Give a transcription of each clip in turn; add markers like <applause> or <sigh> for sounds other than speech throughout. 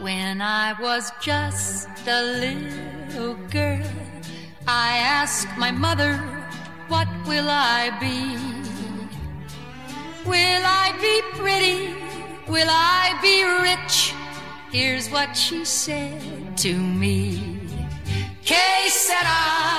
When I was just a little girl, I asked my mother, What will I be? Will I be pretty? Will I be rich? Here's what she said to me. Que sera,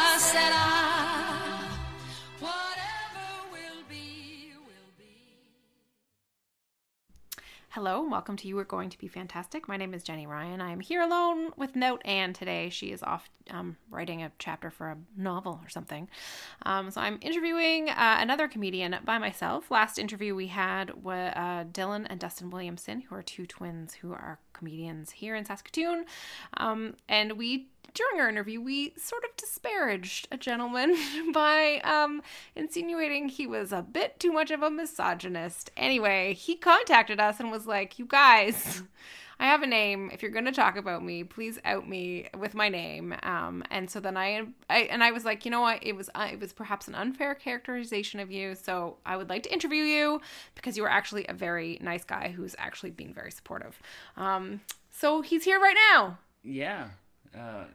Hello, welcome to You Are Going to Be Fantastic. My name is Jenny Ryan. I am here alone with Note Anne today. She is off um, writing a chapter for a novel or something. Um, so I'm interviewing uh, another comedian by myself. Last interview we had was uh, Dylan and Dustin Williamson, who are two twins who are comedians here in Saskatoon. Um, and we during our interview, we sort of disparaged a gentleman <laughs> by um, insinuating he was a bit too much of a misogynist. Anyway, he contacted us and was like, You guys, I have a name. If you're going to talk about me, please out me with my name. Um, and so then I, I, and I was like, You know what? It was, uh, it was perhaps an unfair characterization of you. So I would like to interview you because you are actually a very nice guy who's actually been very supportive. Um, so he's here right now. Yeah. Uh,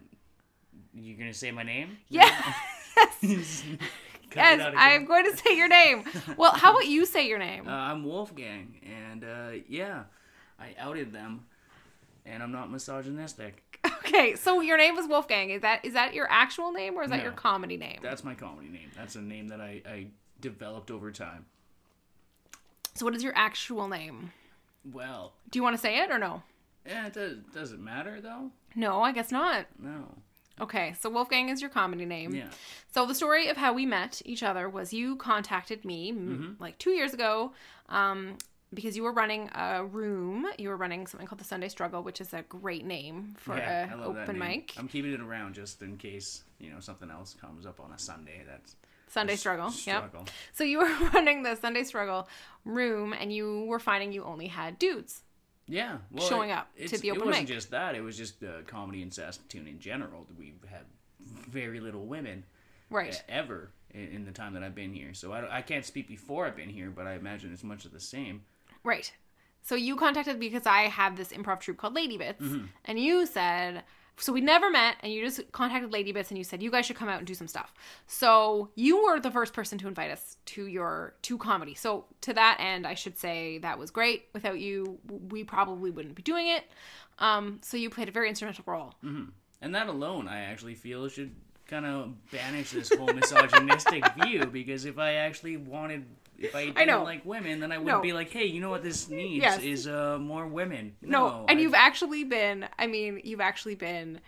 you're gonna say my name? <laughs> Yeah. <laughs> It <laughs> Yes. I'm going to say your name. Well, how about you say your name? Uh, I'm Wolfgang, and uh, yeah, I outed them, and I'm not misogynistic. Okay, so your name is Wolfgang. Is that is that your actual name or is that No. your comedy name? That's my comedy name. That's a name that I, I developed over time. So what is your actual name? Well, Do you want to say it or no? Eh, it does, does it matter though? No, I guess not. No. Okay, so Wolfgang is your comedy name. Yeah. So the story of how we met each other was you contacted me Mm-hmm. like two years ago, um, because you were running a room. You were running something called the Sunday Struggle, which is a great name for yeah, a love that open name. mic. I'm keeping it around just in case you know something else comes up on a Sunday. That's Sunday Struggle. Yep. struggle. So you were <laughs> running the Sunday Struggle room, and you were finding you only had dudes. Yeah, well, Showing it- up to it's- the open It wasn't mic. just that; it was just uh, comedy in Saskatoon in general. We've very little women Right. uh, ever in, in the time that I've been here. So I, I can't speak before I've been here, but I imagine it's much of the same. Right. So you contacted me because I have this improv troupe called Lady Bits, Mm-hmm. and you said so we never met, and you just contacted Lady Bits, and you said you guys should come out and do some stuff. So you were the first person to invite us to your to comedy. So to that end, I should say that was great. Without you, we probably wouldn't be doing it. Um, so you played a very instrumental role. And that alone, I actually feel should kind of banish this whole misogynistic <laughs> view because if I actually wanted, if I didn't know. like women, then I wouldn't No. be like, hey, you know what this needs Yes. is uh, more women. No, and I- you've actually been. I mean, you've actually been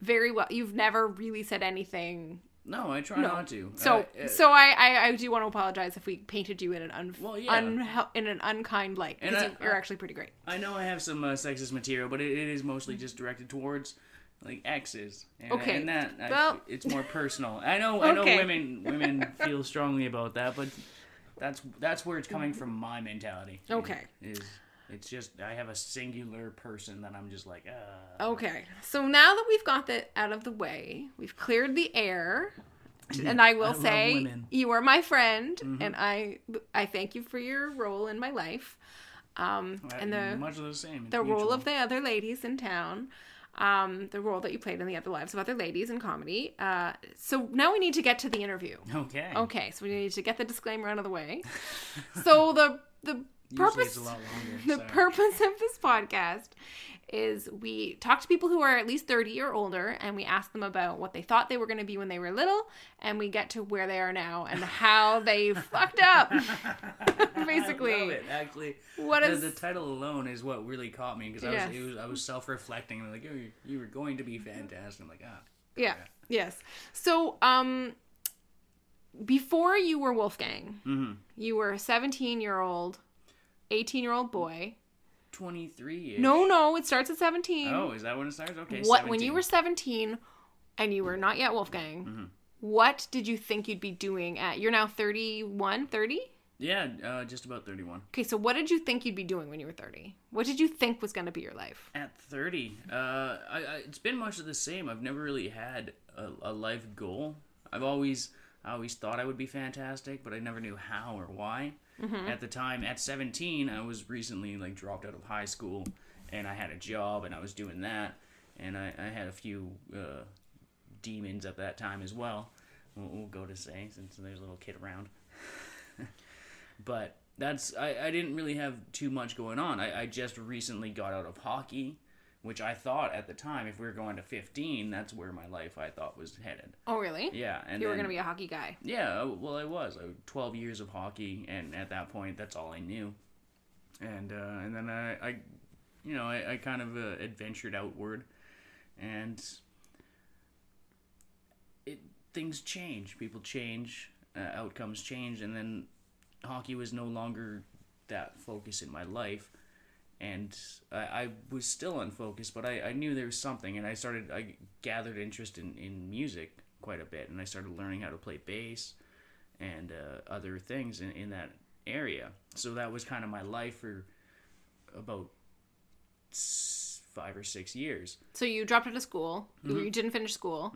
very well. You've never really said anything no, I try not to. So, Uh, uh, so I, I, I do want to apologize if we painted you in an un, Well, yeah. in an unkind light And because I- you, you're I- actually pretty great. I know I have some uh, sexist material, but it, it is mostly just directed towards like exes. And, Okay. And that I- Well- it's more personal. I know. I know Okay. women women feel strongly about that, but that's that's where it's coming from. My mentality. Okay. Is it's just I have a singular person that I'm just like, uh, Okay, so now that we've got that out of the way, we've cleared the air, and I will I say you are my friend, and I I thank you for your role in my life, um, and the much of the same. It's the role of the other ladies in town. Um, the role that you played in the other lives of other ladies in comedy. Uh, so now we need to get to the interview. Okay. Okay, so we need to get the disclaimer out of the way. <laughs> so the the Usually purpose a lot longer. <laughs> the sorry. purpose of this podcast is we talk to people who are at least 30 or older and we ask them about what they thought they were going to be when they were little and we get to where they are now and how they <laughs> fucked up basically I love it. Actually, What the, is- the title alone is what really caught me because I was, Yes. was I was self-reflecting and like, oh, you, you were going to be fantastic. I'm like, ah, yeah yes so um before you were wolfgang mm-hmm. you were a 17 year old 18 year old boy 23. no no it starts at 17 Oh, is that when it starts? Okay. what when you were 17 and you were not yet wolfgang Mm-hmm. what did you think you'd be doing at you're now 31 30 Yeah, uh, just about 31. okay so what did you think you'd be doing when you were 30 what did you think was going to be your life At 30, uh, I, I, it's been much of the same. I've never really had a, a life goal. I've always, I always thought I would be fantastic, but I never knew how or why. At the time, at 17, I was recently like dropped out of high school, and I had a job and I was doing that, and I, I had a few uh, demons at that time as well. We'll, we'll go to say since there's a little kid around, <laughs> but that's I, I didn't really have too much going on. I, I just recently got out of hockey, which I thought at the time if we were going to 15, that's where my life I thought was headed. Oh, really? Yeah, and You were gonna be a hockey guy. yeah, uh, well, I was. I, Twelve years of hockey, and at that point, that's all I knew. And uh, and then I, I, you know, I, I kind of uh, adventured outward, and it things change. People change. Uh, outcomes change, and then hockey was no longer that focus in my life. And I, I was still unfocused, but I, I knew there was something, and I started. I gathered interest in, in music quite a bit, and I started learning how to play bass and uh, other things in, in that area. So that was kind of my life for about five or six years. So you dropped out of school. Mm-hmm. You didn't finish school,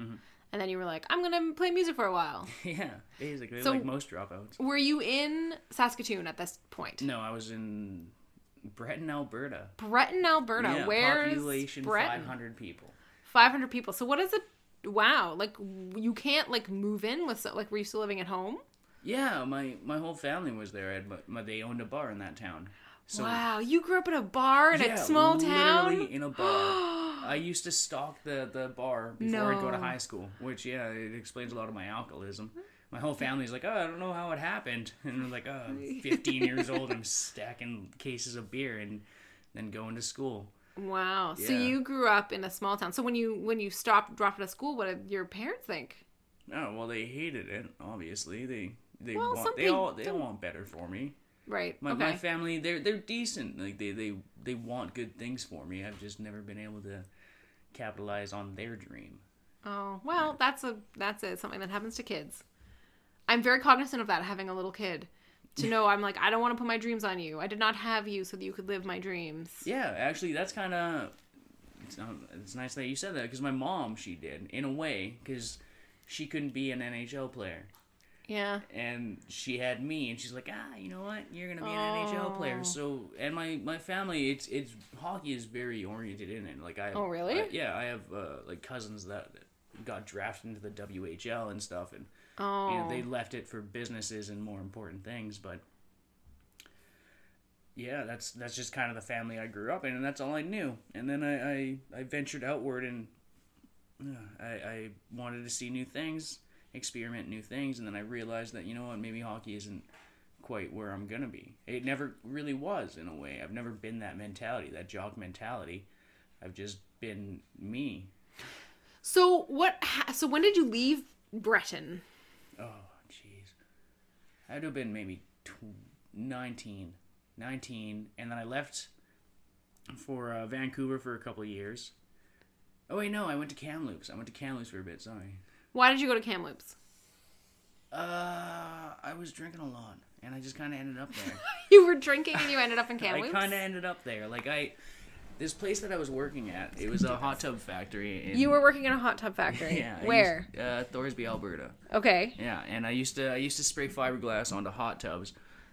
and then you were like, "I'm gonna play music for a while." <laughs> yeah, basically, So- like most dropouts. Were you in Saskatoon at this point? No, I was in Breton, Alberta. Breton, Alberta. Yeah, Where's population Breton? 500 people. 500 people. So what is it? Wow, like you can't like move in with like were you still living at home? Yeah, my, my whole family was there. I had my, my, they owned a bar in that town. So, wow, you grew up in a bar in yeah, a small town. in a bar. <gasps> <gasps> I used to stalk the, the bar before I'd go to high school, which yeah, it explains a lot of my alcoholism. My whole family's like, oh, I don't know how it happened, <laughs> and I'm like, oh, I'm <laughs> 15 years old, I'm stacking cases of beer and then going to school. Wow. So you grew up in a small town. So when you when you stopped dropped out of school, what did your parents think? Oh well, they hated it. Obviously, they they Well, want they all they don't- want better for me. Right. My, okay. my family, they're they're decent. Like they, they they want good things for me. I've just never been able to capitalize on their dream. oh well, that's a that's it. Something that happens to kids. I'm very cognizant of that. Having a little kid, to know I'm like I don't want to put my dreams on you. I did not have you so that you could live my dreams. Yeah, actually, that's kind of it's, it's nice that you said that because my mom she did in a way because she couldn't be an NHL player Yeah. and she had me and she's like ah you know what you're gonna be an NHL player Oh. so and my my family it's it's hockey is very oriented in it like I Oh, really? I- yeah I have uh, like cousins that got drafted into the WHL and stuff and Oh. you know they left it for businesses and more important things but yeah that's that's just kind of the family i grew up in and that's all i knew and then i i, I ventured outward and uh, I, I wanted to see new things experiment new things and then i realized that you know what maybe hockey isn't quite where i'm gonna be it never really was in a way i've never been that mentality that jock mentality i've just been me So what? Ha- so when did you leave Breton? Oh, jeez. I had to have been maybe tw- 19. 19. And then I left for uh, Vancouver for a couple of years. Oh, wait, no. I went to Kamloops. I went to Kamloops for a bit. Sorry. Why did you go to Kamloops? Uh, I was drinking a lot. And I just kind of ended up there. <laughs> You were drinking and you ended up in <laughs> Kamloops. I kind of ended up there. Like, I. This place that I was working at, it was a hot tub factory. In, You were working in a hot tub factory. <laughs> Yeah. Where? used- uh, Thorsby, Alberta. Okay. Yeah, and I used to I used to spray fiberglass onto hot tubs.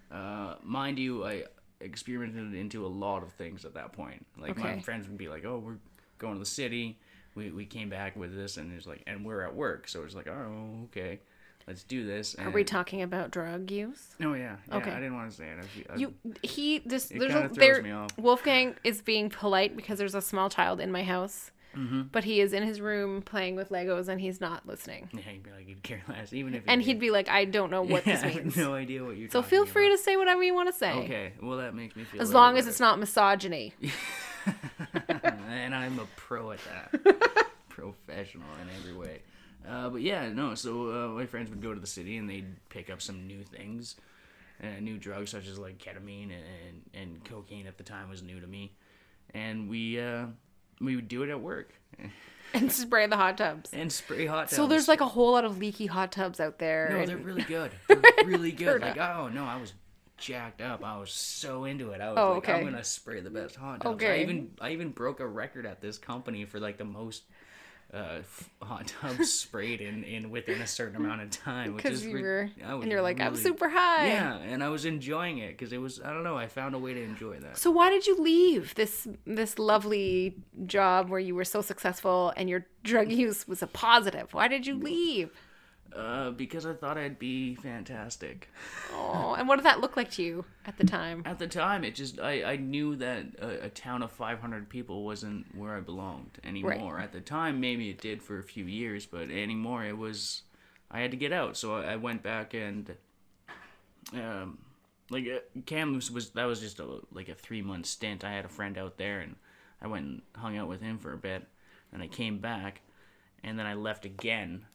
Uh, mind you, I experimented into a lot of things at that point. Like my friends would be like, "Oh, we're going to the city." We, we came back with this, and it's like, and we're at work, so it's like, "Oh, okay, let's do this." And, Are we talking about drug use? No, yeah, yeah. Okay. I didn't want to say it. I, I, You he this there's a, there. Wolfgang is being polite because there's a small child in my house. Mm-hmm. But he is in his room playing with Legos and he's not listening. yeah, he'd be like, he'd care less, even if. And he'd be like, I don't know what <laughs> yeah, this I means. have no idea what you're. So feel free to say whatever you want to say. Okay, well that makes me feel. As long as better. it's not misogyny. <laughs> <laughs> and I'm a pro at that. <laughs> Professional in every way. Uh, but yeah, no. So uh, my friends would go to the city and they'd pick up some new things, uh, new drugs such as like ketamine and and cocaine at the time was new to me, and we uh, we would do it at work <laughs> and spray the hot tubs. and spray hot tubs. So there's like a whole lot of leaky hot tubs out there. no, and- they're really good. They're really good. Like oh no, I was jacked up. I was so into it. I was Oh, like, okay. I'm gonna spray the best hot tubs. I even I even broke a record at this company for like the most uh, hot tubs <laughs> sprayed in, in within a certain amount of time. which Because is you were, I was and you're like, I'm super high. Yeah, and I was enjoying it because it was I don't know I found a way to enjoy that. So why did you leave this this lovely job where you were so successful and your drug <laughs> use was a positive? Why did you leave? Uh, because I thought I'd be fantastic. Oh, and what did that look like to you at the time? At the time, it just I, I knew that a, a town of 500 people wasn't where I belonged anymore. At the time, maybe it did for a few years, but anymore it was I had to get out. So I, I went back and um like uh, Kamloops was that was just a like a three month stint. I had a friend out there and I went and hung out with him for a bit, and I came back, and then I left again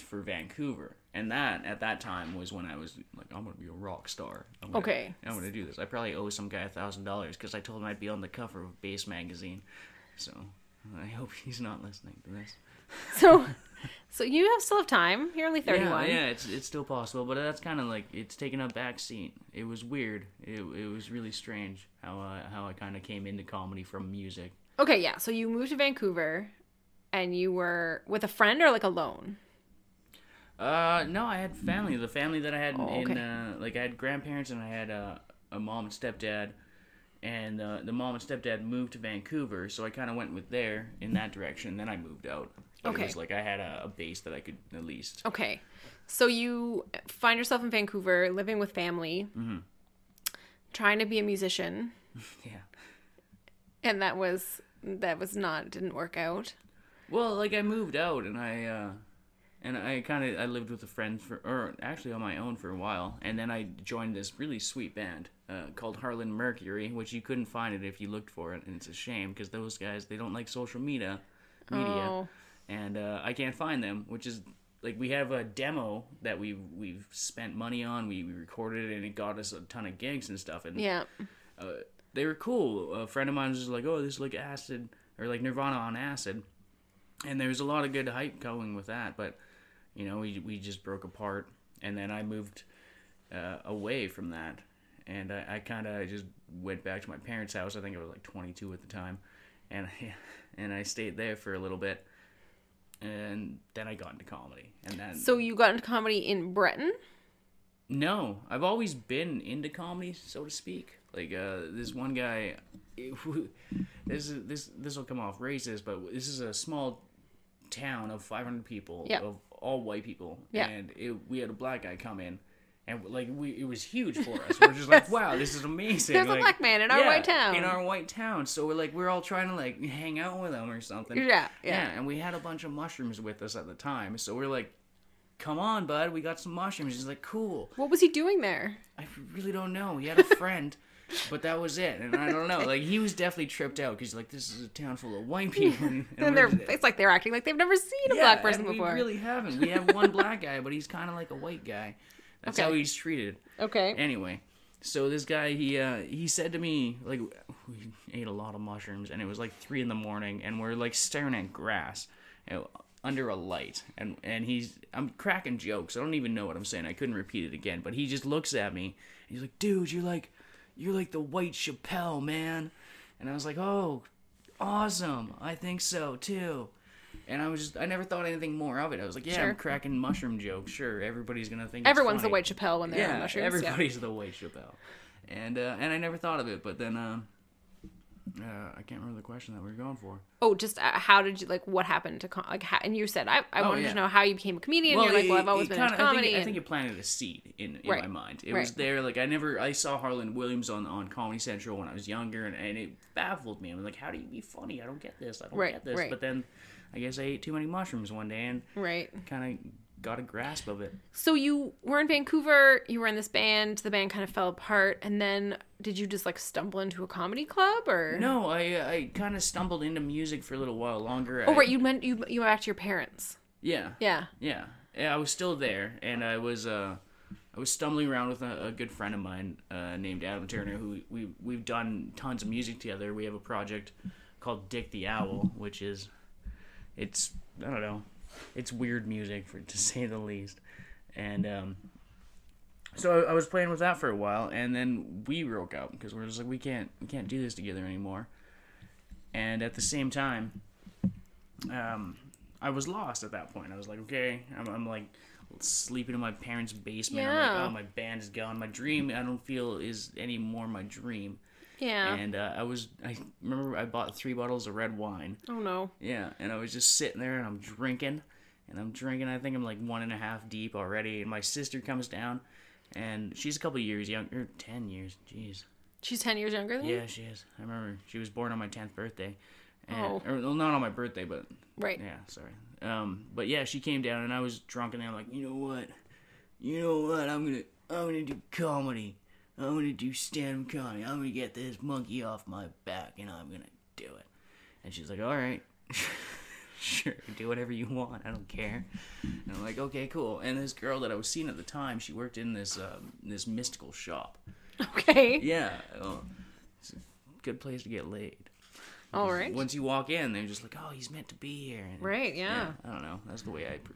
for Vancouver. And that at that time was when I was like, I'm gonna be a rock star. I'm gonna, Okay. I'm gonna do this. I probably owe some guy a thousand dollars because I told him I'd be on the cover of Bass magazine. So I hope he's not listening to this. <laughs> So, so you have still have time. You're only Yeah, 31. yeah, it's it's still possible, but that's kind of like it's taken a back seat. It was weird. It, it was really strange how I, how I kind of came into comedy from music. Okay, yeah. So you moved to Vancouver, and you were with a friend or like alone. Uh, no, I had family. The family that I had Oh, in, uh, like I had grandparents and I had uh, a mom and stepdad, and uh, the mom and stepdad moved to Vancouver, so I kind of went with there in that direction. Then I moved out. But Okay. It was like I had a, a base that I could at least. Okay, so you find yourself in Vancouver, living with family, Mm-hmm. trying to be a musician, <laughs> Yeah. and that was that was not didn't work out. Well, like I moved out and I uh and I kind of I lived with a friend for or actually on my own for a while and then I joined this really sweet band uh, called Harlan Mercury, which you couldn't find it if you looked for it and it's a shame because those guys they don't like social media media Oh. and uh, I can't find them, which is like we have a demo that we we've, we've spent money on, we, we recorded it and it got us a ton of gigs and stuff and Yeah. uh, they were cool. A friend of mine was just like, "Oh, this is like acid or like Nirvana on acid," and there was a lot of good hype going with that. But you know, we we just broke apart, and then I moved uh, away from that, and I, I kind of just went back to my parents' house. I think I was like 22 at the time, and <laughs> and I stayed there for a little bit, and then I got into comedy, and then So you got into comedy in Breton. no, I've always been into comedy, so to speak. Like uh, this one guy, <laughs> this is this this will come off racist, but this is a small town of 500 people Yeah. of all white people, Yeah. and it, we had a black guy come in. And like we, it was huge for us. <laughs> We're just like, wow, this is amazing. There's a black man in our yeah, white town. In our white town, so we're like, we're all trying to like hang out with him or something. Yeah, yeah. and we had a bunch of mushrooms with us at the time, so we're like, come on, bud, we got some mushrooms. He's like, cool. What was he doing there? I really don't know. He had a friend, <laughs> but that was it. And I don't know. Like he was definitely tripped out because like this is a town full of white <laughs> people. And, and they're it's like they're acting like they've never seen a Yeah, black person before. We really haven't. We have one black guy, but he's kind of like a white guy. That's Okay. how he's treated. Okay. Anyway, so this guy he uh he said to me like we ate a lot of mushrooms and it was like three in the morning and we're like staring at grass you know, under a light and and he's I'm cracking jokes. I don't even know what I'm saying. I couldn't repeat it again, but he just looks at me. And he's like, "Dude, you're like you're like the white Chappelle, man." And I was like, "Oh, awesome. I think so too." And I was just, I never thought anything more of it. I was like, yeah, Sure. I'm cracking mushroom jokes. Sure, everybody's going to think it's Everyone's the funny white Chappelle when they're yeah, on mushrooms. everybody's the white Chappelle, and uh, and I never thought of it, but then um, uh, I can't remember the question that we were going for. Oh, just uh, how did you like? What happened to com- like? How, and you said I, I Oh, wanted yeah. to know how you became a comedian. You're like, well, I've always been kinda, into comedy. I think, I think it planted a seed in, in Right, my mind. It was there. Like I never, I saw Harland Williams on on Comedy Central when I was younger, and, and it baffled me. I'm like, how do you be funny? I don't get this. I don't Right, get this. right. But then, I guess I ate too many mushrooms one day and right. kind of got a grasp of it. So you were in Vancouver. You were in this band. The band kind of fell apart, and then did you just like stumble into a comedy club or? No, I I kind of stumbled into music for a little while longer. Oh I- right, you went you you went back to your parents. Yeah. Yeah. Yeah, yeah, I was still there, and I was uh, I was stumbling around with a, a good friend of mine uh, named Adam Turner, who we we've done tons of music together. We have a project called Dick the Owl, which is it's I don't know, it's weird music for to <laughs> say the least, and um, so I, I was playing with that for a while, and then we broke up because we're just like we can't we can't do this together anymore, and at the same time, um, I was lost at that point. I was like, okay, I'm, I'm like sleeping in my parents' basement. I'm like, Yeah. oh, my band is gone. My dream, I don't feel is any more my dream. Yeah. And uh, I was, I remember I bought three bottles of red wine. oh no. Yeah, and I was just sitting there and I'm drinking, and I'm drinking. I think I'm like one and a half deep already. And my sister comes down, and she's a couple years younger, ten years. Jeez. She's ten years younger than you. Yeah, she is. I remember she was born on my tenth birthday. And, Oh. or, well, not on my birthday, but Right. yeah, sorry. Um, but yeah, she came down and I was drunk and I'm like, you know what? You know what? I'm gonna I'm gonna do comedy. I'm gonna do stand comedy. I'm gonna get this monkey off my back and I'm gonna do it. And she's like, all right. <laughs> sure, do whatever you want. I don't care. And I'm like, okay, cool. And this girl that I was seeing at the time, she worked in this um, this mystical shop. Okay. Yeah, well, it's a good place to get laid. All right. Once you walk in, they're just like, "Oh, he's meant to be here." And- Right. Yeah. I don't know. That's the way I pr-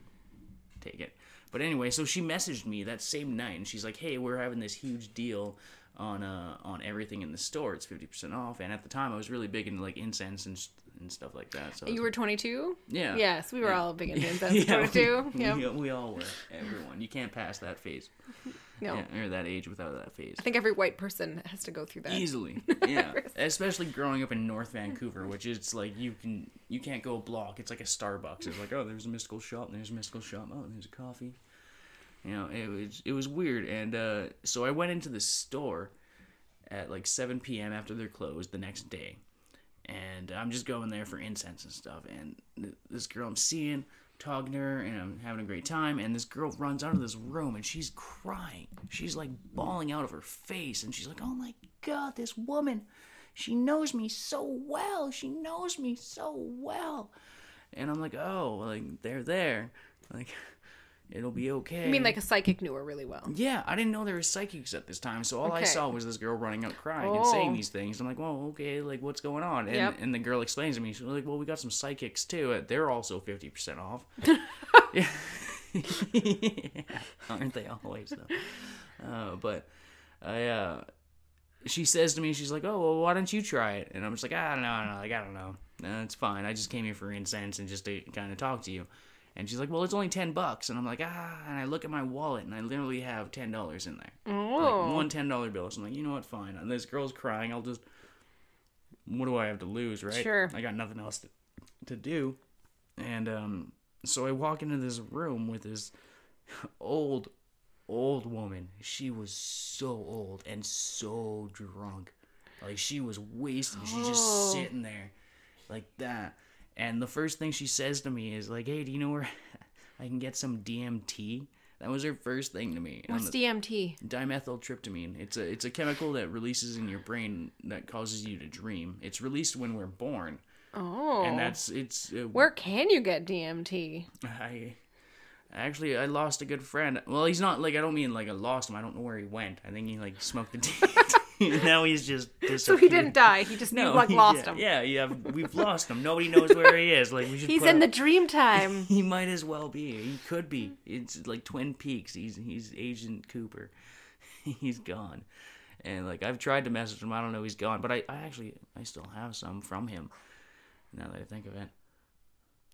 take it. But anyway, so she messaged me that same night, and she's like, "Hey, we're having this huge deal on uh on everything in the store. It's fifty percent off." And at the time, I was really big into like incense and and stuff like that. So You were 22. Yeah. Yes, we were Yeah. all big into <laughs> incest. Yeah, 22. <laughs> we, we, we all were. Everyone. You can't pass that phase. <laughs> No. Yeah, or that age without that phase. I think every white person has to go through that. Easily, yeah. Especially growing up in North Vancouver, which is like you can you can't go a block. It's like a Starbucks. It's like oh, there's a mystical shop. And there's a mystical shop. Oh, there's a coffee. You know, it was it was weird. And uh, so I went into the store at like 7 p.m. after they're closed the next day, and I'm just going there for incense and stuff. And th- this girl I'm seeing, talking to her, and I'm having a great time. And this girl runs out of this room, and she's crying. She's like bawling out of her face, and she's like, "Oh my god, this woman, she knows me so well. She knows me so well." And I'm like, "Oh, like they're there, like." It'll be okay. I mean, like a psychic knew her really well. Yeah, I didn't know there were psychics at this time, so all I saw was this girl running out crying and Oh. saying these things. I'm like, well, okay, like what's going on? And, Yep. and the girl explains to me, she's like, well, we got some psychics too. uh, They're also fifty percent off. <laughs> yeah. <laughs> aren't they always though? Uh, but I, uh, she says to me, she's like, oh, well, why don't you try it? And I'm just like, I don't know, I don't know, like I don't know. No, it's fine. I just came here for incense and just to kind of talk to you. And she's like, well, it's only 10 bucks. And I'm like, ah, and I look at my wallet and I literally have $10 in there. Oh. Like one $10 bill. So I'm like, you know what, fine. And this girl's crying. I'll just, what do I have to lose, right? Sure. I got nothing else to, to do. And um, so I walk into this room with this old, old woman. She was so old and so drunk. Like she was wasted. She's Oh. just sitting there like that. And the first thing she says to me is like, "Hey, do you know where <laughs> I can get some DMT?" That was her first thing to me. What's the- DMT? dimethyltryptamine. It's a it's a chemical that releases in your brain that causes you to dream. It's released when we're born, Oh. and that's it's. Uh, Where can you get DMT? <laughs> I actually I lost a good friend. Well, he's not like I don't mean like I lost him. I don't know where he went. I think he like smoked the DMT. <laughs> <laughs> now he's just So he didn't die. He just No, like he- lost yeah, him. Yeah, yeah, we've lost him. Nobody knows where he is. Like we should. He's in the dream time. <laughs> He might as well be. He could be. It's like Twin Peaks. He's he's Agent Cooper. he's gone. And like I've tried to message him. I don't know. He's gone. But I, I actually I still have some from him. Now that I think of it.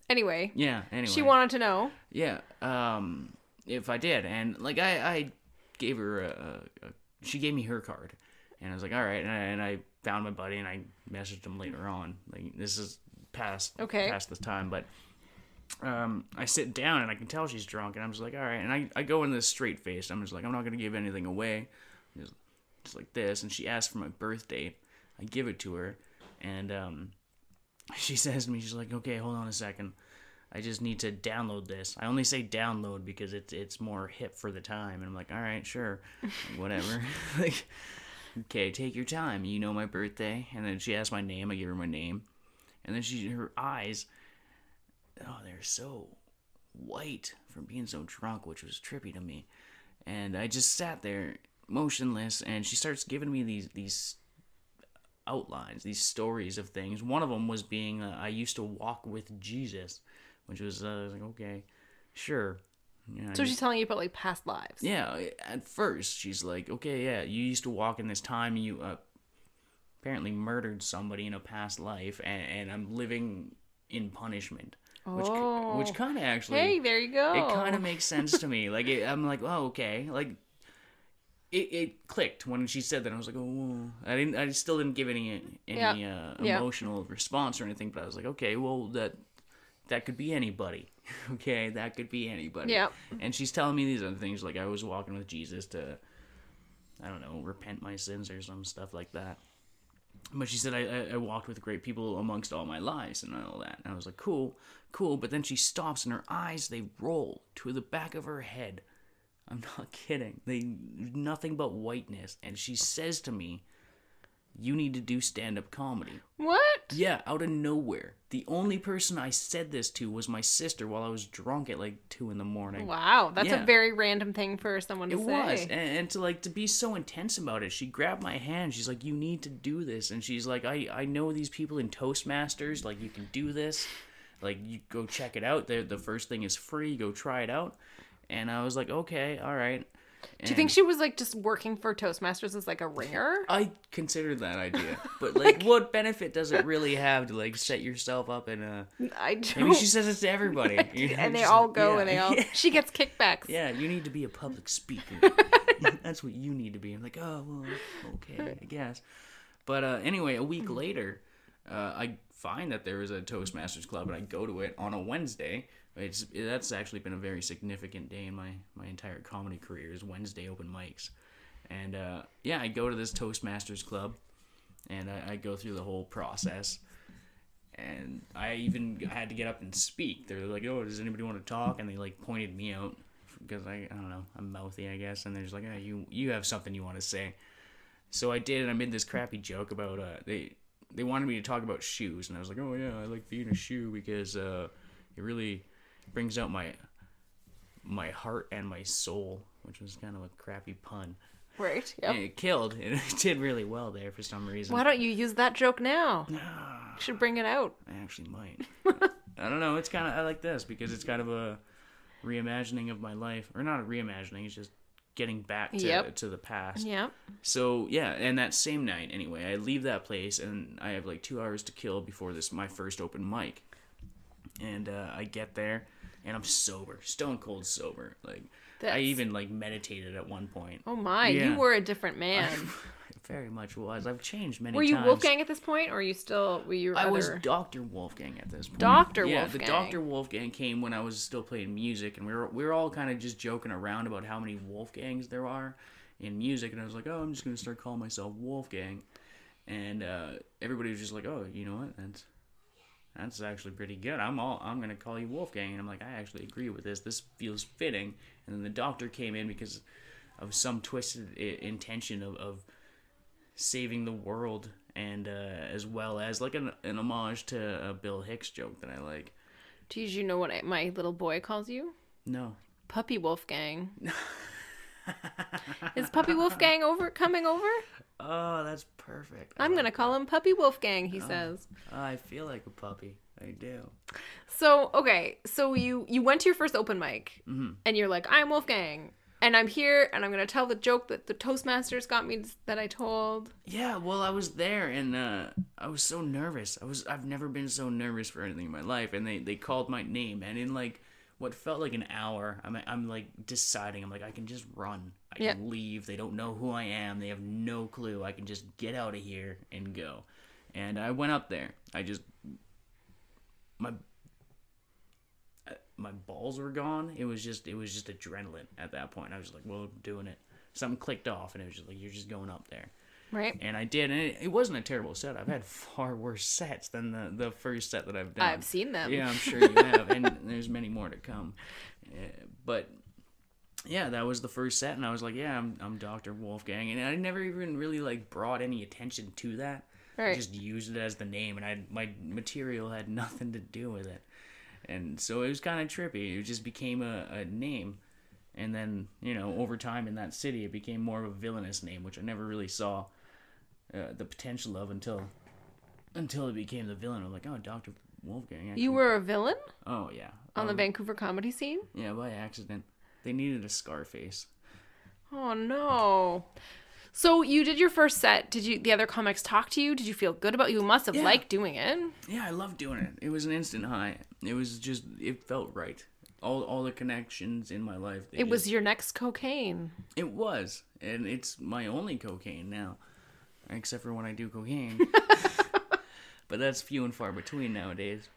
Anyway, Yeah. Anyway. she wanted to know. Yeah. Um. If I did, and like I I gave her a, a, a she gave me her card, and I was like, all right, and I, and I found my buddy and I messaged him later on. Like this is past Okay. past the time, but um, I sit down and I can tell she's drunk, and I'm just like, all right, and I, I go in this straight face. I'm just like, I'm not gonna give anything away, just, just like this. And she asked for my birth date. I give it to her, and um, she says to me, she's like, okay, hold on a second. I just need to download this. I only say download because it's it's more hip for the time, and I'm like, all right, sure, whatever. <laughs> like, okay, take your time. You know my birthday, and then she asked my name. I give her my name, and then she her eyes, oh, they're so white from being so drunk, which was trippy to me. And I just sat there motionless, and she starts giving me these these outlines, these stories of things. One of them was being uh, I used to walk with Jesus, which was uh, was like okay, sure. You know, So she's telling you about like past lives. yeah, at first she's like, okay, yeah, you used to walk in this time. You uh, apparently murdered somebody in a past life, and, and I'm living in punishment. which Oh. which kind of actually Hey, there you go. it kind of makes sense to me. Like it, I'm like, oh okay, like it, it clicked when she said that. I was like, oh, whoa. I didn't, I still didn't give any any Yeah. uh, Yeah. emotional response or anything, but I was like, okay, well that that could be anybody. <laughs> okay, that could be anybody. Yeah. And she's telling me these other things, like I was walking with Jesus to, I don't know, repent my sins or some stuff like that. But she said I, I, I walked with great people amongst all my lives and all that. And I was like, cool, cool. But then she stops and her eyes they roll to the back of her head. I'm not kidding. They nothing but whiteness. And she says to me, "You need to do stand-up comedy." what? Yeah, out of nowhere. The only person I said this to was my sister while I was drunk at like two in the morning. Wow, that's Yeah. a very random thing for someone to say. It say. was, and, and to like to be so intense about it. She grabbed my hand. She's like, "You need to do this," and she's like, "I I know these people in Toastmasters. Like, you can do this. Like, you go check it out. The the first thing is free. Go try it out." And I was like, "Okay, all right." Do you think she was like just working for Toastmasters as like a ringer? I considered that idea, <laughs> but like, what benefit does it really have to like set yourself up in a? I don't. Maybe she says it to everybody, you know, and they just all go yeah, and they <laughs> all. yeah. <laughs> She gets kickbacks. Yeah, you need to be a public speaker. That's what you need to be. I'm like, oh, well, okay, I guess. But uh, anyway, a week later, uh, I find that there is a Toastmasters club, and I go to it on a Wednesday. It's that's actually been a very significant day in my my entire comedy career is Wednesday open mics, and uh, yeah, I go to this Toastmasters club, and I, I go through the whole process and I even had to get up and speak. They're like, "Oh, does anybody want to talk?" And they like pointed me out because I, I don't know, I'm mouthy, I guess. And they're just like, "Oh, you you have something you want to say." So I did, and I made this crappy joke about uh they they wanted me to talk about shoes, and I was like, "Oh yeah, I like being a shoe because uh it really brings out my my heart and my soul," which was kind of a crappy pun. Right. Yep. And it killed, and <laughs> it did really well there for some reason. Why don't you use that joke now? No. Should bring it out. I actually might. I don't know. It's kind of I like this because it's kind of a reimagining of my life, or not a reimagining. It's just getting back to Yep. to the past. Yeah. So yeah, and that same night, anyway, I leave that place and I have like two hours to kill before this my first open mic, and uh, I get there and I'm sober, stone cold sober. Like I even like meditated at one point. Oh my, Yeah. you were a different man. <laughs> I very much was. I've changed many were you times. Wolfgang at this point, or are you still were you? I was Doctor Wolfgang at this point. Dr. Wolfgang. Yeah, the Doctor Wolfgang came when I was still playing music, and we were we were all kind of just joking around about how many Wolfgangs there are in music, and I was like, oh, I'm just gonna start calling myself Wolfgang, and uh, everybody was just like, oh, you know what? That's that's actually pretty good. I'm all I'm gonna call you Wolfgang, and I'm like, I actually agree with this. This feels fitting. And then the Doctor came in because of some twisted I- intention of, of saving the world and uh, as well as like an, an homage to a Bill Hicks joke that I like. Did you know what I- my little boy calls you? No. Puppy Wolfgang. <laughs> Is Puppy Wolfgang over coming over? Oh, that's perfect. I I'm like gonna call him Puppy Wolfgang. Oh. He says. I feel like a puppy. I do. So okay, so you you went to your first open mic, Mm-hmm. and you're like, I'm Wolfgang, and I'm here, and I'm gonna tell the joke that the Toastmasters got me that I told. Yeah, well, I was there and uh, I was so nervous. I was I've never been so nervous for anything in my life. And they, they called my name, and in like what felt like an hour, I'm I'm like deciding. I'm like I can just run. I Yeah. can leave. They don't know who I am. They have no clue. I can just get out of here and go. And I went up there. I just my uh, my balls were gone. It was just it was just adrenaline at that point. I was like, well, I'm doing it. Something clicked off, and it was just like you're just going up there Right. and I did, and it, it wasn't a terrible set. I've had far worse sets than the the first set that I've done. I've seen them. Yeah, I'm sure you have, and <laughs> there's many more to come. Uh, but yeah, that was the first set, and I was like, yeah, I'm I'm Doctor Wolfgang, and I never even really like brought any attention to that. I Right. just used it as the name, and I my material had nothing to do with it, and so it was kind of trippy. It just became a, a name. And then, you know, over time in that city, it became more of a villainous name, which I never really saw uh, the potential of until until it became the villain. I'm like, oh, Doctor Wolfgang. Actually. You were a villain Oh yeah. on the Um, Vancouver comedy scene. Yeah, by accident. They needed a Scarface. Oh no. So you did your first set. Did you? The other comics talk to you? Did you feel good about? You must have Yeah. liked doing it. Yeah, I loved doing it. It was an instant high. It was just it felt right. All all the connections in my life. they It was your next cocaine. It was, and it's my only cocaine now, except for when I do cocaine. <laughs> but that's few and far between nowadays.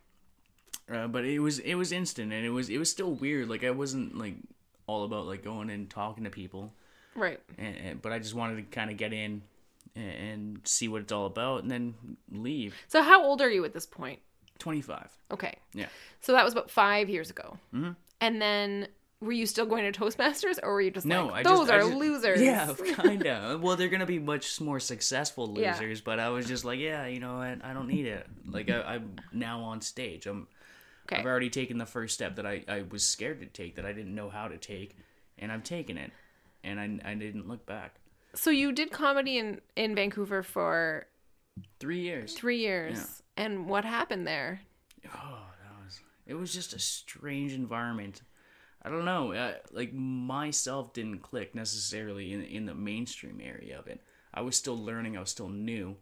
Uh, but it was it was instant, and it was it was still weird. Like I wasn't like all about like going and talking to people, Right. and, and- but I just wanted to kind of get in and, and see what it's all about, and then leave. So how old are you at this point? Twenty five. Okay. Yeah. So that was about five years ago. Mm-hmm. And then were you still going to Toastmasters, or were you just No, like, those just, are just- losers? Yeah, <laughs> kind of. well, they're gonna be much more successful Yeah. losers, but I was just like, yeah, you know, I, I don't need it. Like I, I'm now on stage. I'm Okay. I've already taken the first step that I, I was scared to take, that I didn't know how to take, and I've taken it, and I, I didn't look back. So you did comedy in in Vancouver for Three years. three years, and what happened there? Oh, that was. It was just a strange environment. I don't know. Uh, like myself didn't click necessarily in in the mainstream area of it. I was still learning. I was still new,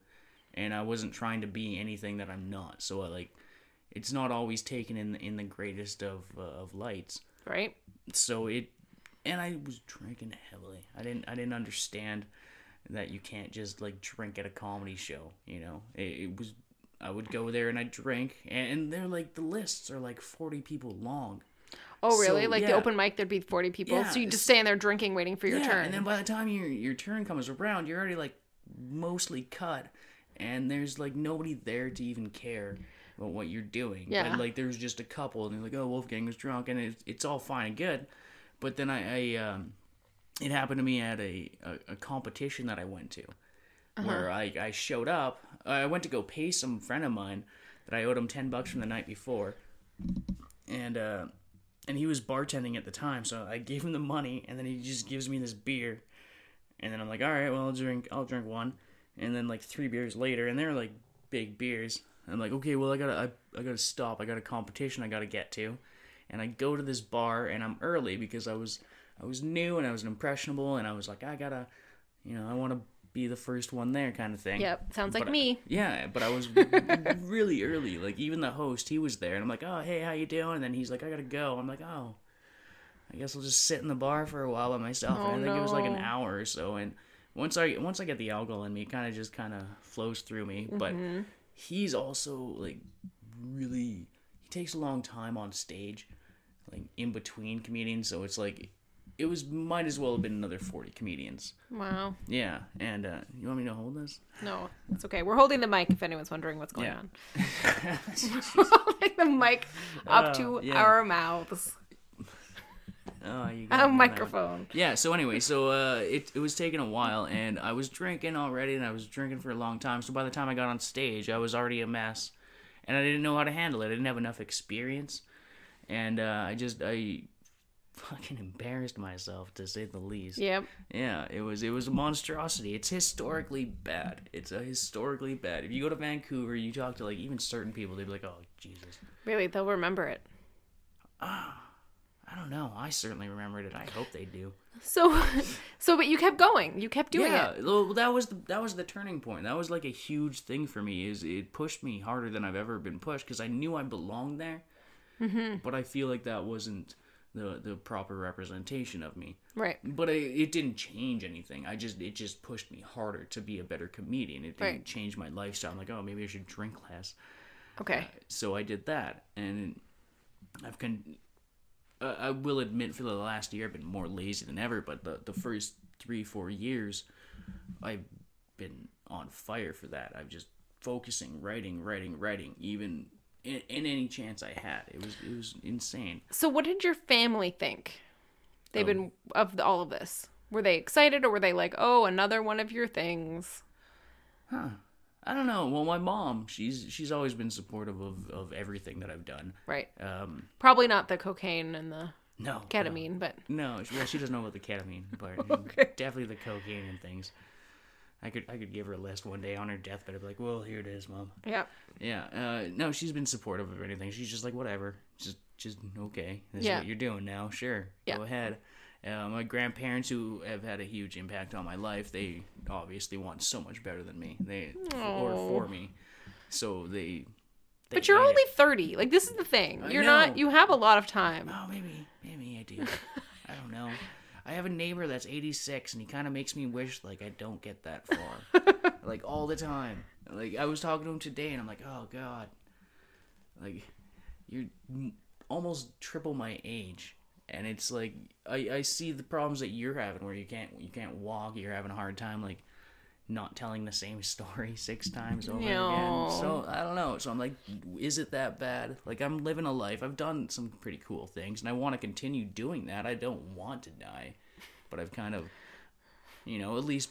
and I wasn't trying to be anything that I'm not. So I like, it's not always taken in in the greatest of uh, of lights. Right. So it, and I was drinking heavily. I didn't I didn't understand that you can't just like drink at a comedy show. You know, it, it was. I would go there and I'd drink, and, and they're like the lists are like forty people long. Oh, really? So, like the open mic, there'd be forty people, Yeah, so you just stand there drinking, waiting for your yeah, turn. and then by the time your your turn comes around, you're already like mostly cut, and there's like nobody there to even care about what you're doing. Yeah. But, like there's just a couple, and they're like, "Oh, Wolfgang was drunk," and it's it's all fine and good. But then I, I um, it happened to me at a a, a competition that I went to, where I I showed up. I went to go pay some friend of mine that I owed him ten bucks from the night before, and uh and he was bartending at the time, so I gave him the money, and then he just gives me this beer, and then I'm like, all right, well, I'll drink, I'll drink one, and then like three beers later, and they're like big beers. I'm like, okay, well, I gotta, I, I gotta stop. I got a competition I gotta get to, and I go to this bar, and I'm early because I was, I was new and I was impressionable, and I was like, I gotta, you know, I want to be the first one there, kind of thing. yep, sounds like But I- me. Yeah, but I was <laughs> really early. Like even the host, he was there, and I'm like, "Oh, hey, how you doing?" And then he's like, "I gotta go." I'm like, "Oh, I guess I'll just sit in the bar for a while by myself." Oh, and I think it was like an hour or so. And once I once I get the alcohol in me, it kind of just kind of flows through me. But Mm-hmm. he's also like really he takes a long time on stage, like in between comedians. So it's like it was might as well have been another forty comedians. Wow. Yeah, and uh, you want me to hold this? No, it's okay. We're holding the mic if anyone's wondering what's going Yeah. on. <laughs> <laughs> holding the mic up Oh, to yeah. our mouths. Oh, you A got me on that one. microphone. Yeah. So anyway, so uh, it it was taking a while, and I was drinking already, and I was drinking for a long time. So by the time I got on stage, I was already a mess, and I didn't know how to handle it. I didn't have enough experience, and uh, I just I fucking embarrassed myself to say the least. Yep. Yeah, it was it was a monstrosity. It's historically bad. It's a historically bad. If you go to Vancouver, you talk to like even certain people, they'd be like, "Oh Jesus." Really, they'll remember it. I don't know. I certainly remembered it. I hope they do. So, so, but you kept going. You kept doing yeah, it. well, that was the, that was the turning point. That was like a huge thing for me. Is it pushed me harder than I've ever been pushed because I knew I belonged there, mm-hmm. but I feel like that wasn't the the proper representation of me. Right. But it, it didn't change anything. I just it just pushed me harder to be a better comedian. It didn't Right. change my lifestyle. I'm like, oh, maybe I should drink less. Okay. So I did that, and I've con. Uh, I will admit, for the last year, I've been more lazy than ever. But the the first three four years, I've been on fire for that. I've just focusing, writing, writing, writing, even in, in any chance I had. It was it was insane. So, what did your family think? They've Oh. been of the, all of this. Were they excited, or were they like, "Oh, another one of your things"? Huh. I don't know. Well, my mom, she's she's always been supportive of, of everything that I've done. Right. Um, Probably not the cocaine and the no, ketamine, but No, she- well, she doesn't know about the ketamine part. <laughs> Definitely the cocaine and things. I could I could give her a list one day on her deathbed. I'd be like, "Well, here it is, mom." yeah. Yeah. Uh, no, she's been supportive of anything. She's just like, "Whatever. Just just okay. This Yeah. is what you're doing now. Sure, Yeah. go ahead." Uh, my grandparents, who have had a huge impact on my life, they obviously want so much better than me. They or for me, so they. they But you're hate it. only 30. Like this is the thing. You're not you have a lot of time. Oh, maybe, maybe I do. <laughs> I don't know. I have a neighbor that's 86, and he kind of makes me wish like I don't get that <laughs> far, like all the time. Like I was talking to him today, and I'm like, oh god, like you're m- almost triple my age, and it's like I I see the problems that you're having where you can't you can't walk, you're having a hard time like not telling the same story <laughs> six times over again. So I don't know. So I'm like, is it that bad? Like I'm living a life. I've done some pretty cool things, and I want to continue doing that. I don't want to die, but I've kind of, you know, at least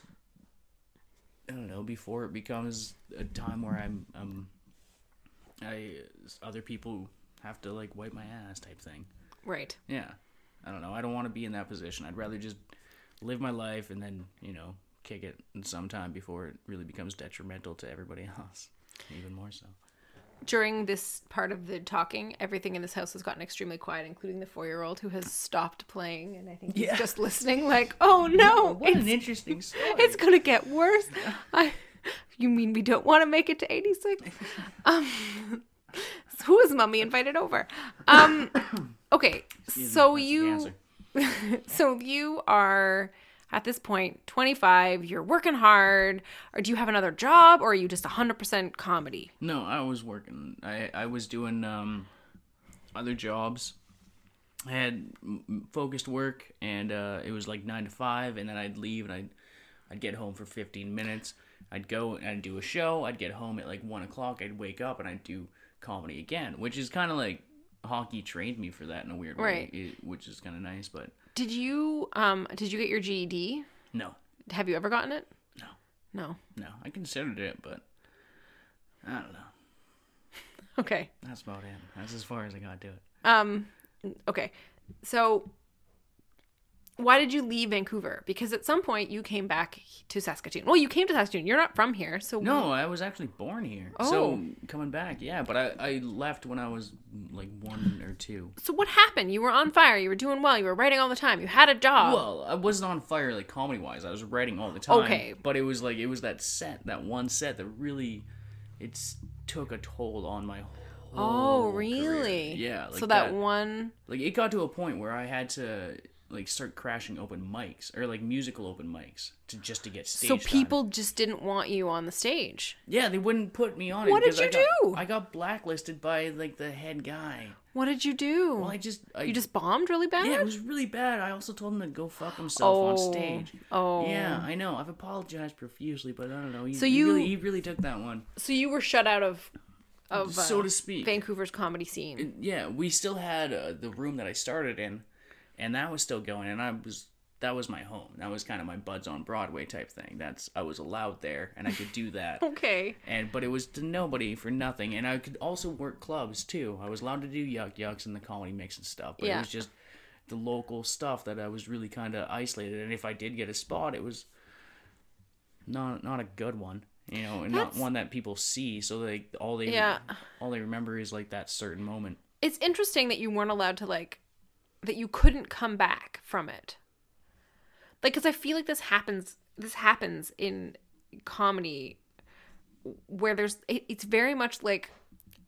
I don't know before it becomes a time where I'm um, I other people have to like wipe my ass type thing. Right. Yeah. I don't know. I don't want to be in that position. I'd rather just live my life and then, you know, kick it in some time before it really becomes detrimental to everybody <laughs> else. Even more so. During this part of the talking, everything in this house has gotten extremely quiet, including the four-year-old who has stopped playing, and I think he's Yeah. just listening. Like, oh <laughs> no, What an interesting story. it's gonna get worse. <laughs> I, you mean we don't want to make it to eighty-six? Um, who is mummy invited over? Um, <coughs> okay, so That's the you. so you are at this point 25 you're working hard or do you have another job or are you just 100% comedy No, I was working. I I was doing um other jobs. I had focused work, and uh, it was like nine to five, and then I'd leave, and I'd I'd get home for fifteen minutes. I'd go and I'd do a show. I'd get home at like one o'clock. I'd wake up and I'd do comedy again, which is kind of like hockey trained me for that in a weird way, Right. it- which is kind of nice. But did you um did you get your ged no, have you ever gotten it no, no no. I considered it, but I don't know. <laughs> okay That's about it. That's as far as I got to it. um okay so why did you leave vancouver because at some point you came back to saskatoon well you came to saskatoon you're not from here so No, I was actually born here. Oh. So coming back, yeah, but I, I left when I was like one or two. so what happened you were on fire you were doing well you were writing all the time you had a job Well, I wasn't on fire like comedy wise. I was writing all the time. Okay. But it was like it was that set, that one set that really it's took a toll on my oh, whole oh career. really Yeah. Like so that one like it got to a point where I had to like start crashing open mics or like musical open mics to just to get stage So time. people just didn't want you on the stage. Yeah, they wouldn't put me on it. What did because I you got- do? I got blacklisted by like the head guy. What did you do? Well, I just I, you just bombed really bad? yeah, it was really bad. I also told him to go fuck himself on Oh. stage. Oh. Yeah, I know. I've apologized profusely, but I don't know. He, So he you- really, he really took that one, So you were shut out of of so uh, to speak. Vancouver's comedy scene. yeah, we still had uh, the room that I started in, and that was still going, and I was that was my home. That was kind of my buds on Broadway type thing. That's I was allowed there, and I could do <laughs> that. Okay. and but it was to nobody for nothing and i could also work clubs too i was allowed to do Yuk Yuk's and the comedy mix and stuff but Yeah. it was just the local stuff that i was really kind of isolated and if i did get a spot it was not not a good one you know and not one that people see so they all they Yeah. all they remember is like that certain moment It's interesting that you weren't allowed to like that you couldn't come back from it. Like cuz I feel like this happens this happens in comedy where there's it, it's very much like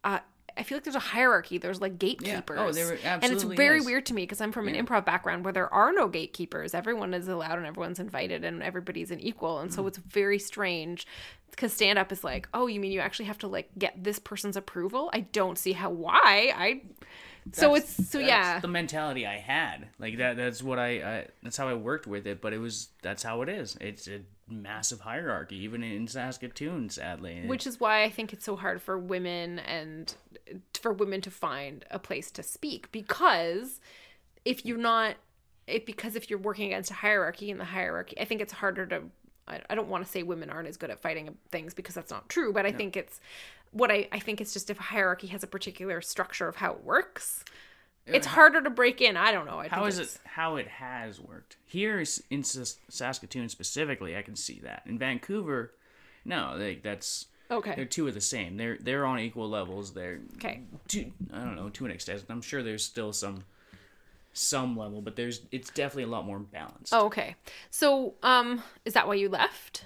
uh I feel like there's a hierarchy. There's like gatekeepers. Oh, there and it's very is. weird to me because I'm from an improv background where there are no gatekeepers. Everyone is allowed and everyone's invited and everybody's an equal. And Mm. so it's very strange because stand up is like, oh, you mean you actually have to like get this person's approval? I don't see how why. I so it's so that's yeah. the mentality i had. Like that that's what I, I that's how i worked with it but it was that's how it is. It's a massive hierarchy even in saskatoon sadly. Which is why I think it's so hard for women and for women to find a place to speak because if you're not it because if you're working against a hierarchy in the hierarchy, I think it's harder to I, I don't want to say women aren't as good at fighting things because that's not true, but I think it's what I, I think it's just if a hierarchy has a particular structure of how it works, it's harder to break in. I don't know. I How is it? How it has worked here in Saskatoon specifically, I can see that. In Vancouver, no, like that's okay. they're two of the same. They're they're on equal levels. They're Okay. to I don't know to an extent. I'm sure there's still some some level, but there's it's definitely a lot more balanced. Oh, okay. So, um, is that why you left?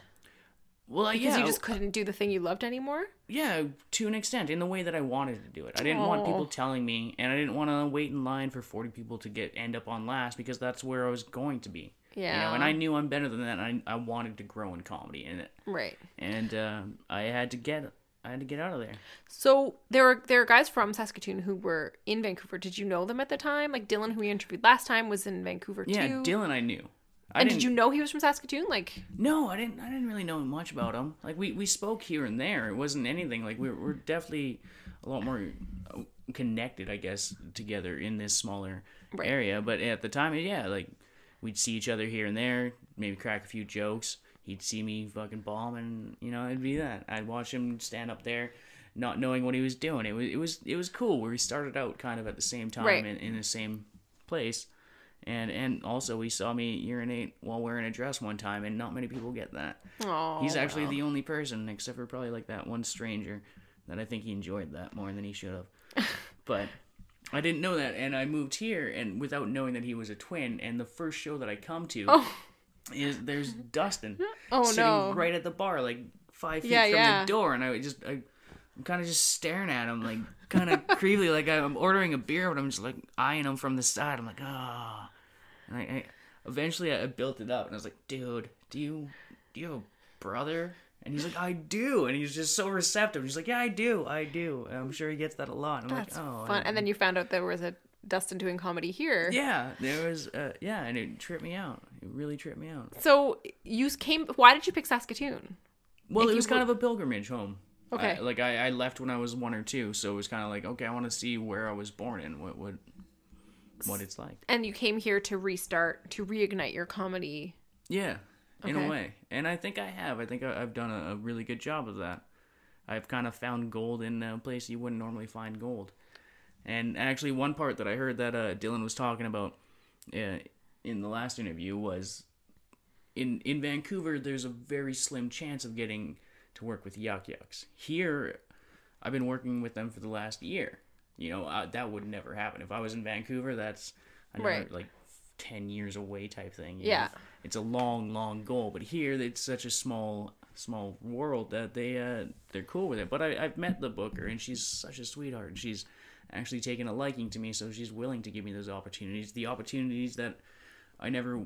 Well, Because yeah, you just couldn't do the thing you loved anymore? yeah, to an extent, in the way that I wanted to do it. I didn't want people telling me, and I didn't want to wait in line for forty people to get end up on last because that's where I was going to be. You know, and I knew I'm better than that. And I I wanted to grow in comedy, and it Right. and um, I had to get I had to get out of there. So there were there are guys from Saskatoon who were in Vancouver. Did you know them at the time? Like Dylan, who we interviewed last time, was in Vancouver Yeah, too. Dylan, I knew. I and didn't, you know he was from Saskatoon? Like, No, I didn't. I didn't really know much about him. Like we, we spoke here and there. It wasn't anything. Like we're we're definitely a lot more uh, connected, I guess, together in this smaller Right. area. But at the time, yeah, like we'd see each other here and there, maybe crack a few jokes. He'd see me fucking bomb, and you know, it'd be that. I'd watch him stand up there, not knowing what he was doing. It was it was it was cool. Where we started out kind of at the same time Right. in, in the same place. And and also he saw me urinate while wearing a dress one time, and not many people get that. oh, He's actually the only person, except for probably like that one stranger, that I think he enjoyed that more than he should have. <laughs> but I didn't know that, and I moved here, and without knowing that he was a twin. And the first show that I come to Oh. is there's Dustin <laughs> Oh, sitting no. right at the bar, like five feet Yeah, from yeah. the door, and I just I, I'm kind of just staring at him, like kind of creepily, like I'm ordering a beer, but I'm just like eyeing him from the side. I'm like, ah. And I, I eventually I built it up, and I was like, dude, do you do you have a brother? And he's like, I do, and he's just so receptive. He's like, Yeah, I do, I do. And I'm sure he gets that a lot. And I'm That's like, Oh, fun. And then you found out there was a Dustin doing comedy here. yeah, there was, uh, yeah, and it tripped me out. It really tripped me out. So you came. Why did you pick Saskatoon? Well, If it was kind were- of a pilgrimage home. Okay. I- like I, I left when I was one or two, so it was kind of like, okay, I want to see where I was born and what what what it's like. And you came here to restart, to reignite your comedy. Yeah, in Okay. a way, and I think I have. I think I, I've done a, a really good job of that. I've kind of found gold in a place you wouldn't normally find gold. And actually, one part that I heard that uh, Dylan was talking about uh, in the last interview was in in Vancouver. There's a very slim chance of getting to work with Yuk Yuk's. Here, I've been working with them for the last year. You know, uh, that would never happen if I was in Vancouver. That's another Right. like ten years away type thing. Yeah. know? it's a long, long goal. But here, it's such a small, small world that they uh, they're cool with it. But I, I've met the booker, and she's such a sweetheart. And she's actually taken a liking to me, so she's willing to give me those opportunities. The opportunities that I never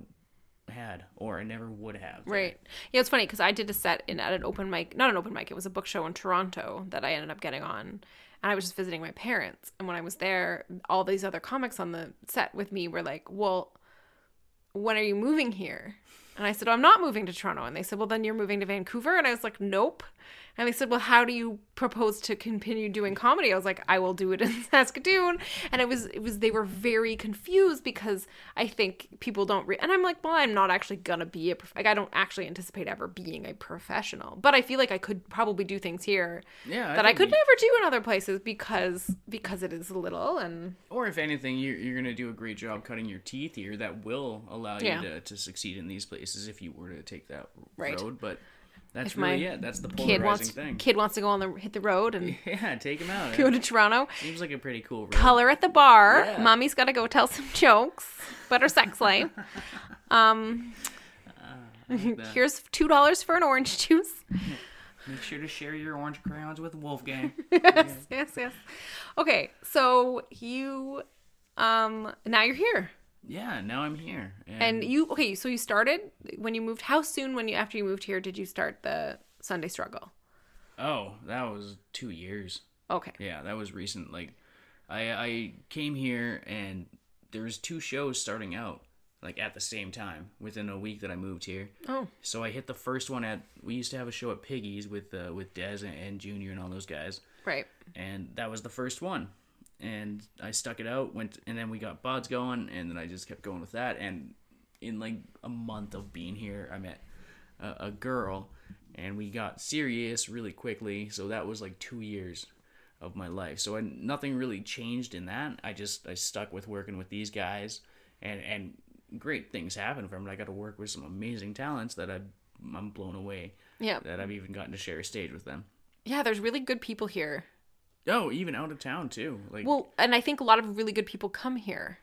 had or I never would have. Right. Yeah, it's funny because I did a set in at an open mic, not an open mic, it was a book show in Toronto that I ended up getting on. And I was just visiting my parents. And when I was there, all these other comics on the set with me were like, Well, when are you moving here? And I said, oh, I'm not moving to Toronto. And they said, Well, then you're moving to Vancouver. And I was like, Nope. And they said, Well, how do you propose to continue doing comedy? I was like, I will do it in <laughs> Saskatoon. And it was, it was, they were very confused because I think people don't, re- and I'm like, Well, I'm not actually gonna be a, prof- like, I don't actually anticipate ever being a professional. But I feel like I could probably do things here Yeah, that I could you- never do in other places because, because it is little and, Or if anything, you're, you're going to do a great job cutting your teeth here. That will allow you Yeah. to, to succeed in these places if you were to take that Right. road. But that's If my really it. That's the kid wants, thing. kid wants to go on the, hit the road and <laughs> Yeah, take him out. <laughs> go to Toronto. Seems like a pretty cool road. color at the bar. Yeah. Mommy's got to go tell some jokes about her sex <laughs> life. Um, Like here's two dollars for an orange juice. Make sure to share your orange crayons with Wolfgang. yes, yes, yes. Okay, so you, um, now you're here, yeah, now I'm here. and you. Okay, so you started when you moved. How soon when you after you moved here did you start the Sunday struggle? oh, that was two years. Okay, Yeah, that was recent. Like, I I came here and there was two shows starting out like at the same time within a week that I moved here. Oh. So I hit the first one at we used to have a show at Piggy's with uh, with Dez and, and Junior and all those guys, right. and that was the first one. And I stuck it out, went, and then we got Buds going, and then I just kept going with that. And in like a month of being here, I met a, a girl, and we got serious really quickly. So that was like two years of my life. So I, nothing really changed in that. I just I stuck with working with these guys, and and great things happened from it. I got to work with some amazing talents that I I'm blown away Yeah, that I've even gotten to share a stage with them. yeah. There's really good people here. Oh, even out of town too. Like Well, and I think a lot of really good people come here.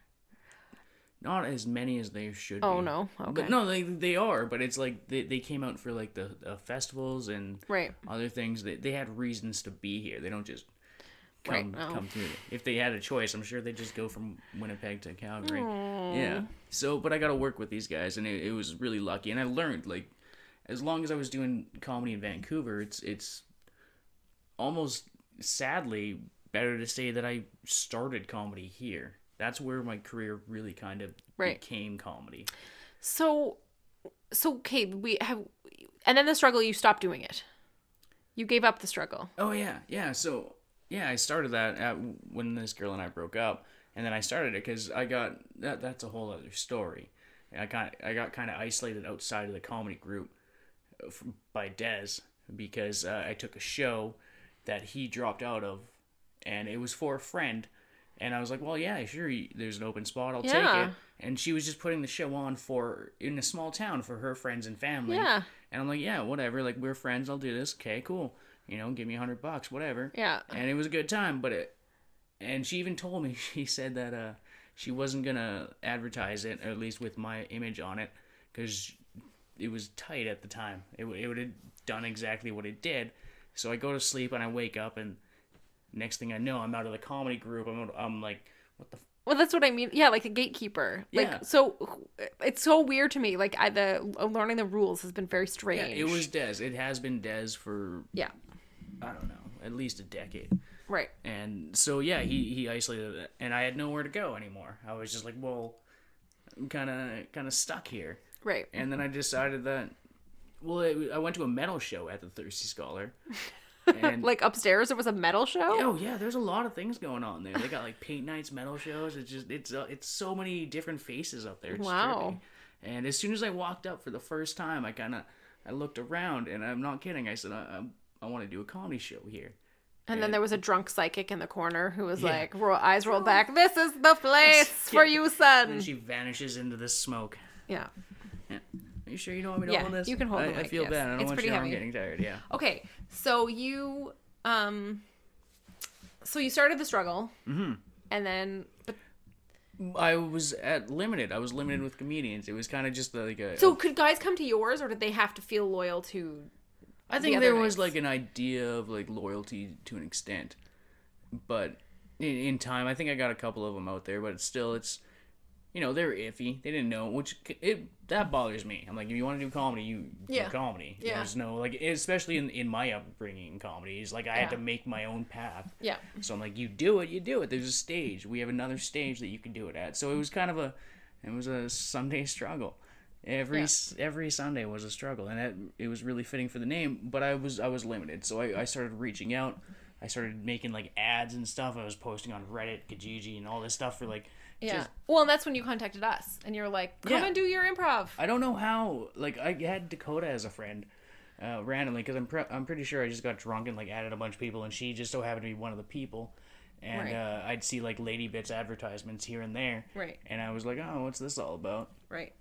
not as many as they should. Oh, be. no? Okay. But no, they they are. But it's like they, they came out for like the uh, festivals and Right. other things. They they had reasons to be here. They don't just come Right, oh. come through. If they had a choice, I'm sure they would just go from Winnipeg to Calgary. Yeah. So, but I got to work with these guys, and it, it was really lucky. And I learned like, as long as I was doing comedy in Vancouver, it's it's almost sadly better to say that I started comedy here. That's where my career really kind of Right. became comedy. So, so okay, we have, and then the struggle. You stopped doing it. You gave up the struggle. Oh yeah, yeah. So yeah, I started that at, when this girl and I broke up, and then I started it because I got that. That's a whole other story. I got I got kind of isolated outside of the comedy group uh, by Dez because uh, I took a show that he dropped out of, and it was for a friend. And I was like, well, yeah, sure. There's an open spot. I'll Yeah. take it. And she was just putting the show on for in a small town for her friends and family. Yeah. And I'm like, yeah, whatever. Like we're friends. I'll do this. Okay, cool. You know, give me a hundred bucks, whatever. Yeah. And it was a good time, but it. And she even told me <laughs> she said that uh she wasn't gonna advertise it, or at least with my image on it, because it was tight at the time. It it would have done exactly what it did. So I go to sleep and I wake up and next thing I know I'm out of the comedy group. I'm I'm like, what the. F-? Well, that's what I mean. Yeah, like a gatekeeper. Yeah. Like so, uh, it's so weird to me. Like I, the uh, learning the rules has been very Yeah, strange. it was Dez. It has been Dez for Yeah. I don't know, at least a decade. Right. And so yeah, he he isolated it, and I had nowhere to go anymore. I was just like, well, I'm kind of kind of stuck here. Right. And then I decided that, well, I went to a metal show at the Thirsty Scholar, <laughs> and Like upstairs, there was a metal show. oh yeah, there's a lot of things going on there. They got like paint nights, metal shows. It's just it's uh, it's so many different faces up there. It's Wow. trippy. And as soon as I walked up for the first time, I kind of I looked around, and I'm not kidding. I said, I, I, I want to do a comedy show here. And then there was a drunk psychic in the corner who was Yeah. like, roll, eyes rolled back. This is the <laughs> place for Yeah. you, And son. she vanishes into the smoke. Yeah. Are you sure you don't want me to Yeah, hold this? you can hold I, the I feel yes. bad. I don't It's want pretty you heavy. I'm getting tired. Yeah. Okay. So you, um, so you started the struggle, mm-hmm. and then, but I was at limited. I was limited with comedians. It was kind of just like a. so could guys come to yours, or did they have to feel loyal to? I think other there was like an idea of like loyalty to an extent, but in, in time, I think I got a couple of them out there. But still, it's you know they're iffy. They didn't know, which it that bothers me. I'm like, if you want to do comedy, you Yeah. do comedy. Yeah. There's no like, especially in in my upbringing in comedies, like I had to make my own path. Yeah. So I'm like, you do it, you do it. There's a stage. We have another stage that you can do it at. So it was kind of a, it was a Sunday <laughs> struggle. Every Yeah. every Sunday was a struggle, and it, it was really fitting for the name. But I was I was limited, so I, I started reaching out. I started making like ads and stuff. I was posting on Reddit, Kijiji, and all this stuff for like. Yeah. Just, well, and that's when you contacted us, and you're like, "Come Yeah. and do your improv." I don't know how. Like I had Dakota as a friend. Uh, randomly, because I'm pre- I'm pretty sure I just got drunk and like added a bunch of people, and she just so happened to be one of the people, and Right. uh, I'd see like Lady Bits advertisements here and there, Right. and I was like, oh, what's this all about? Right.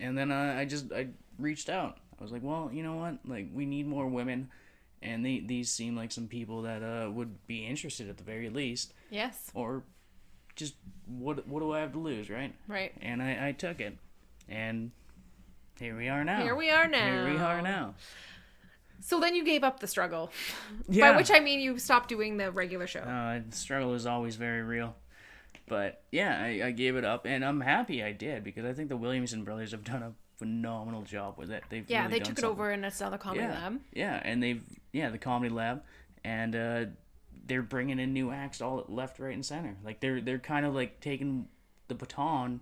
And then uh, I just I reached out. I was like, well, you know what? Like we need more women, and they, these seem like some people that uh, would be interested at the very least, Yes. or just what what do I have to lose, right? Right. And I, I took it, and here we are now. Here we are now. Here we are now. So then you gave up the struggle. <laughs> Yeah. By which I mean you stopped doing the regular show. Uh, the struggle is always very real. But yeah, I, I gave it up, and I'm happy I did because I think the Williamson brothers have done a phenomenal job with it. They've yeah, really they took it over and it's now the comedy yeah, lab. Yeah, and they've yeah the comedy lab, and uh, they're bringing in new acts all left, right, and center. Like they're they're kind of like taking the baton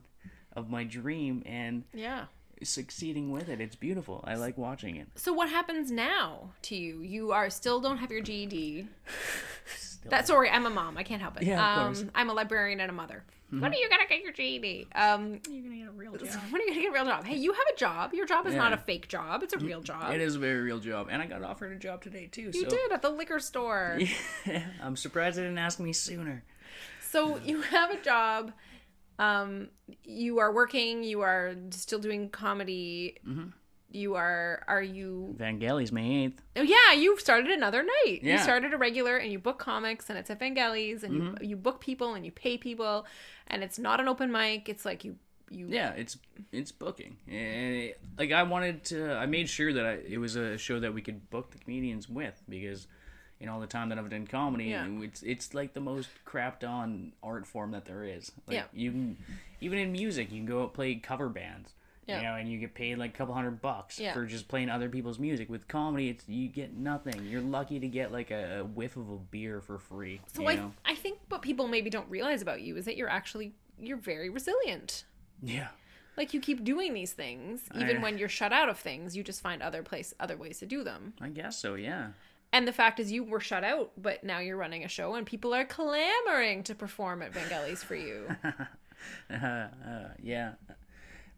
of my dream and Yeah. succeeding with it. It's beautiful. I like watching it. So what happens now to you? You are still don't have your GED. <laughs> Still. That sorry, I'm a mom. I can't help it. Yeah, of um, course. I'm a librarian and a mother. When are you gonna get your GED? Um, You're gonna get a real <laughs> job. when are you gonna get a real job? Hey, you have a job. Your job is not a fake job. It's a real job. It is a very real job, and I got offered a job today too. You so did at the liquor store. <laughs> Yeah, I'm surprised they didn't ask me sooner. So you <laughs> have a job. Um, you are working. You are still doing comedy. Mm-hmm. You are. Are you? Vangelis May eighth. Oh yeah, you've started another night. You started a regular, and you book comics, and it's at Vangelis, and Mm-hmm. you you book people, and you pay people, and it's not an open mic. It's like you you yeah it's it's booking and it, like i wanted to i made sure that I, it was a show that we could book the comedians with because in all the time that i've done comedy Yeah. it's it's like the most crapped on art form that there is like Yeah. you can even in music you can go out play cover bands Yeah. you know and you get paid like a couple hundred bucks Yeah. for just playing other people's music with comedy it's you get nothing you're lucky to get like a, a whiff of a beer for free So you I, know? I think what people maybe don't realize about you is that you're actually you're very resilient. yeah Like you keep doing these things, even I- when you're shut out of things, you just find other place other ways to do them. i guess so yeah And the fact is, you were shut out, but now you're running a show, and people are clamoring to perform at Vangelis for you. <laughs> uh, yeah.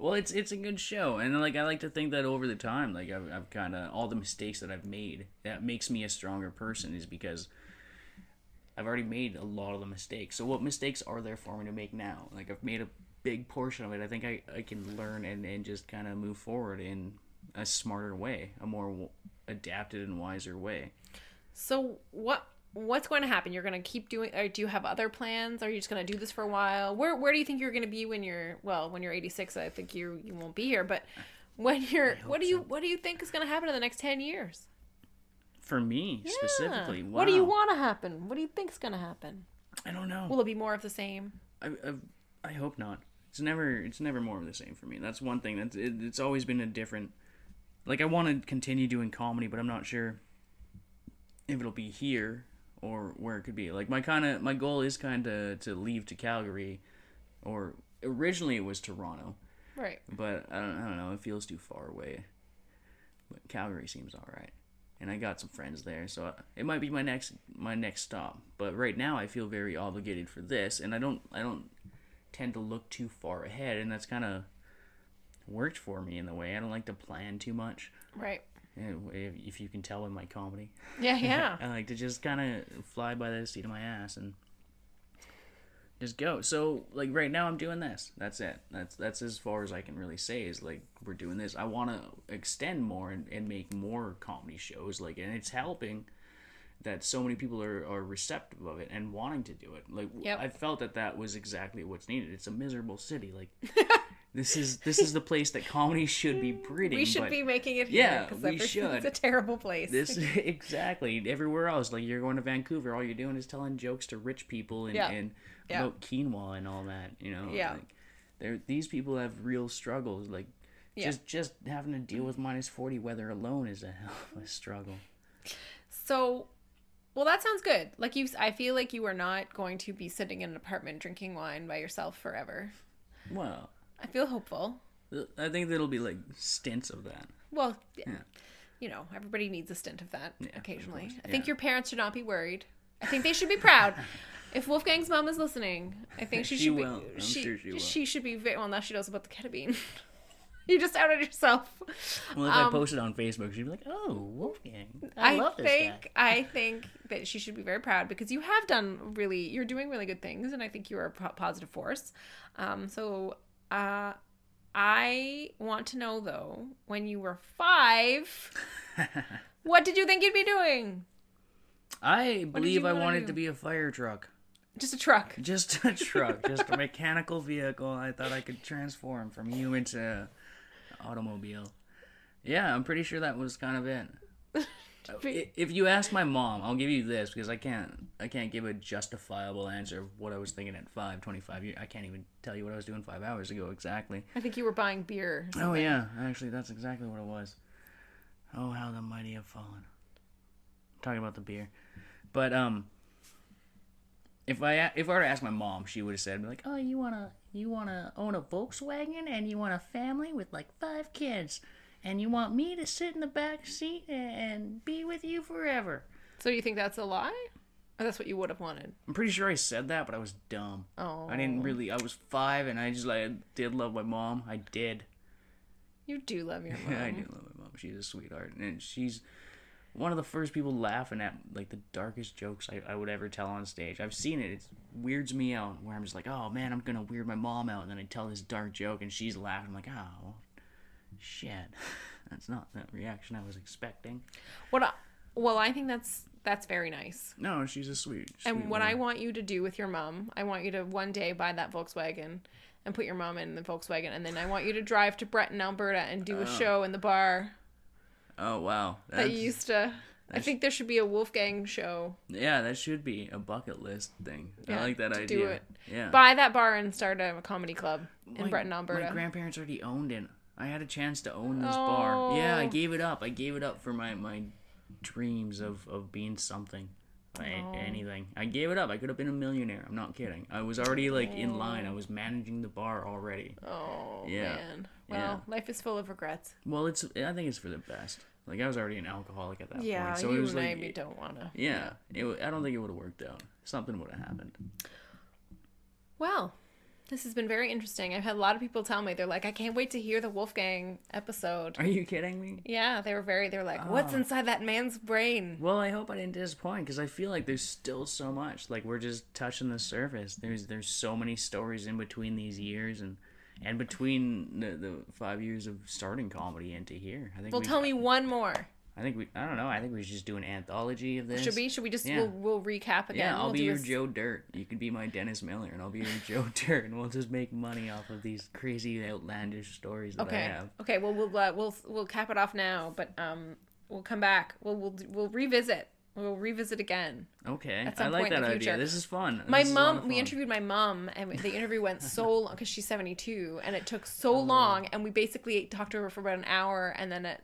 Well, it's it's a good show, and like I like to think that over the time, like I've, I've kind of all the mistakes that I've made that makes me a stronger person is because I've already made a lot of the mistakes. So what mistakes are there for me to make now? Like I've made a big portion of it. I think I, I can learn and, and just kind of move forward in a smarter way, a more w- adapted and wiser way. so what what's going to happen? You're going to keep doing, or do you have other plans? Are you just going to do this for a while? Where where do you think you're going to be when you're well when you're 86? I think you you won't be here, but when you're what do you what do you think is going to happen in the next 10 years? For me specifically, wow. What do you want to happen? What do you think is going to happen? I don't know. Will it be more of the same? I, I, I hope not. It's never it's never more of the same for me. That's one thing. That's it, it's always been a different. Like I want to continue doing comedy, but I'm not sure if it'll be here or where it could be. Like my kind of my goal is kind of to leave to Calgary, or originally it was Toronto, Right. but I don't I don't know. It feels too far away. But Calgary seems all right, and I got some friends there, so uh, it might be my next my next stop. But right now, I feel very obligated for this, and I don't I don't tend to look too far ahead, and that's kind of worked for me in the way. I don't like to plan too much. Right. If you can tell with my comedy, Yeah, yeah. <laughs> I like to just kind of fly by the seat of my ass and just go. So like right now I'm doing this. That's it. That's that's as far as I can really say is like we're doing this. I want to extend more and, and make more comedy shows like and it's helping that so many people are, are receptive of it and wanting to do it. Like Yep. I felt that that was exactly what's needed. It's a miserable city. Like <laughs> this is this is <laughs> the place that comedy should be breeding. we should be making it here Yeah, we <laughs> should. it's a terrible place. this <laughs> exactly everywhere else. Like you're going to Vancouver, all you're doing is telling jokes to rich people and, Yeah. and Yeah. about quinoa and all that. You know, Yeah. Like, they're, these people have real struggles. Like Yeah. just just having to deal with minus forty weather alone is a hell of a struggle. So, well, that sounds good. Like you, I feel like you are not going to be sitting in an apartment drinking wine by yourself forever. Well, I feel hopeful. I think there'll be like stints of that. Well, yeah. you know, everybody needs a stint of that of occasionally. course, I think yeah. your parents should not be worried. I think they should be proud. <laughs> if Wolfgang's mom is listening, I think she, She should will. be. I'm sure she will. She should be very well. Now she knows about the ketamine. <laughs> you just outed yourself. Well, if I posted on Facebook, she'd be like, "Oh, Wolfgang, I, love this think guy." I think that she should be very proud because you have done really you're doing really good things and I think you are a positive force. Um, so uh, I want to know though, when you were five, <laughs> what did you think you'd be doing? I believe I wanted do? to be a fire truck. Just a truck. Just a <laughs> truck, just a mechanical vehicle. I thought I could transform from human to automobile. Yeah, I'm pretty sure that was kind of it. <laughs> If you ask my mom, I'll give you this because I can't. I can't give a justifiable answer of what I was thinking at five, 25 years. I can't even tell you what I was doing five hours ago exactly. I think you were buying beer. Oh yeah, actually, that's exactly what it was. Oh, how the mighty have fallen. talking about the beer, but um, if I if I were to ask my mom, she would have said like, "Oh, you wanna you wanna own a Volkswagen and you want a family with like five kids, and you want me to sit in the back seat and, be with you forever." So you think that's a lie? Or that's what you would have wanted? I'm pretty sure I said that, but I was dumb. Oh. I didn't oh. really. I was five, and I just like did love my mom. I did. You do love your <laughs> mom. I do love my mom. She's a sweetheart, and she's one of the first people laughing at like the darkest jokes I, I would ever tell on stage. I've seen it. It weirds me out. Where I'm just like, oh man, I'm gonna weird my mom out, and then I tell this dark joke, and she's laughing. I'm like, oh, shit. <laughs> That's not the reaction I was expecting. What? I, well, I think that's That's very nice. No, she's a sweet. And sweet what I want you to do with your mom, I want you to one day buy that Volkswagen and put your mom in the Volkswagen, and then I want you to drive to Breton, Alberta, and do a oh. show in the bar Oh wow. that you used to. I think there should be a Wolfgang show. yeah, that should be a bucket list thing. Yeah, I like that idea. do it. Yeah. Buy that bar and start a comedy club in my, Breton, Alberta. My grandparents already owned it. I had a chance to own this bar. Yeah, I Oh. gave it up. I gave it up for my my dreams of of being something. Oh. Anything. I gave it up. I could have been a millionaire. I'm not kidding. I was already like in line. I was oh. managing the bar already. oh Yeah. man. Well, Yeah. life is full of regrets. Well, it's. I think it's for the best. Like I was already an alcoholic at that Yeah, point, so you it was like. maybe don't want to. Yeah, it, I don't think it would have worked out. Something would have happened. Well, this has been very interesting. I've had a lot of people tell me they're like, I can't wait to hear the Wolfgang episode. Are you kidding me? Yeah, they were very. They're like, what's Oh. inside that man's brain? Well, I hope I didn't disappoint because I feel like there's still so much. Like we're just touching the surface. There's there's so many stories in between these years and and between the, the five years of starting comedy into here. I think. Well, we, tell me one more. I think we. I don't know. I think we should just do an anthology of this. Should we? Should we just? Yeah. We'll, we'll recap again. Yeah, I'll we'll be your a Joe Dirt. You could be my Dennis Miller, and I'll be your <laughs> Joe Dirt, and we'll just make money off of these crazy, outlandish stories that I have. Okay. Well, we'll uh, we'll we'll cap it off now, but um, we'll come back. We'll we'll we'll revisit. We'll revisit again. Okay, At some I like point in that the idea. This is fun. My This is a lot of mom, we interviewed my mom, and the <laughs> interview went so long because she's 72, and it took so Oh. long, and we basically talked to her for about an hour, and then it,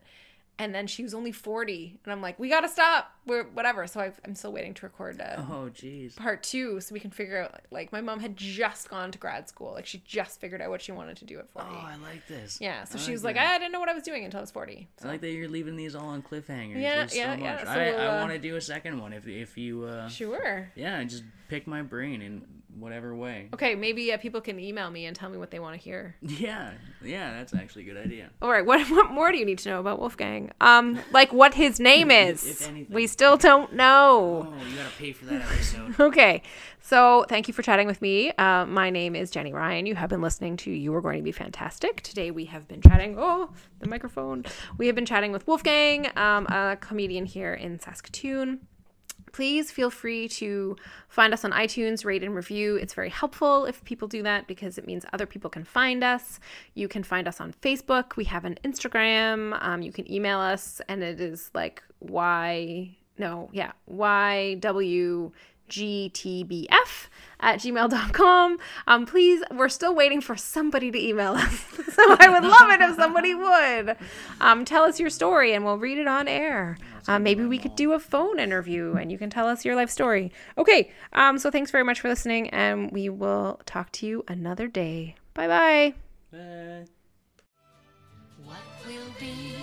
and then she was only 40, and I'm like, we gotta stop, we're whatever. So I've, I'm still waiting to record uh, Oh, jeez. part two, so we can figure out. Like, my mom had just gone to grad school, like she just figured out what she wanted to do at 40. Oh, I like this. yeah, so I she was that. like, I didn't know what I was doing until I was 40. I like that you're leaving these all on cliffhangers. Yeah, There's yeah, so yeah, much. so I, we'll, I uh, want to do a second one if if you uh Sure. yeah just pick my brain in whatever way. Okay, maybe uh, people can email me and tell me what they want to hear. <laughs> Yeah, yeah, that's actually a good idea. All right, what, <laughs> what more do you need to know about Wolfgang? Um, like what his name <laughs> is. if anything. we still don't know. Oh, you gotta pay for that episode. Okay, so thank you for chatting with me. Uh, my name is Jenny Ryan. You have been listening to You Are Going to Be Fantastic. Today we have been chatting. Oh, the microphone. We have been chatting with Wolfgang, um, a comedian here in Saskatoon. Please feel free to find us on iTunes, rate and review. It's very helpful if people do that because it means other people can find us. You can find us on Facebook. We have an Instagram. Um, you can email us, and it is like Y, no, yeah, YW. GTBF at gmail.com. Um, please, we're still waiting for somebody to email us. <laughs> so I would love it if somebody would. Um, tell us your story and we'll read it on air. Uh, maybe we could do a phone interview and you can tell us your life story. Okay, um, so thanks very much for listening and we will talk to you another day. Bye bye. Bye. What will be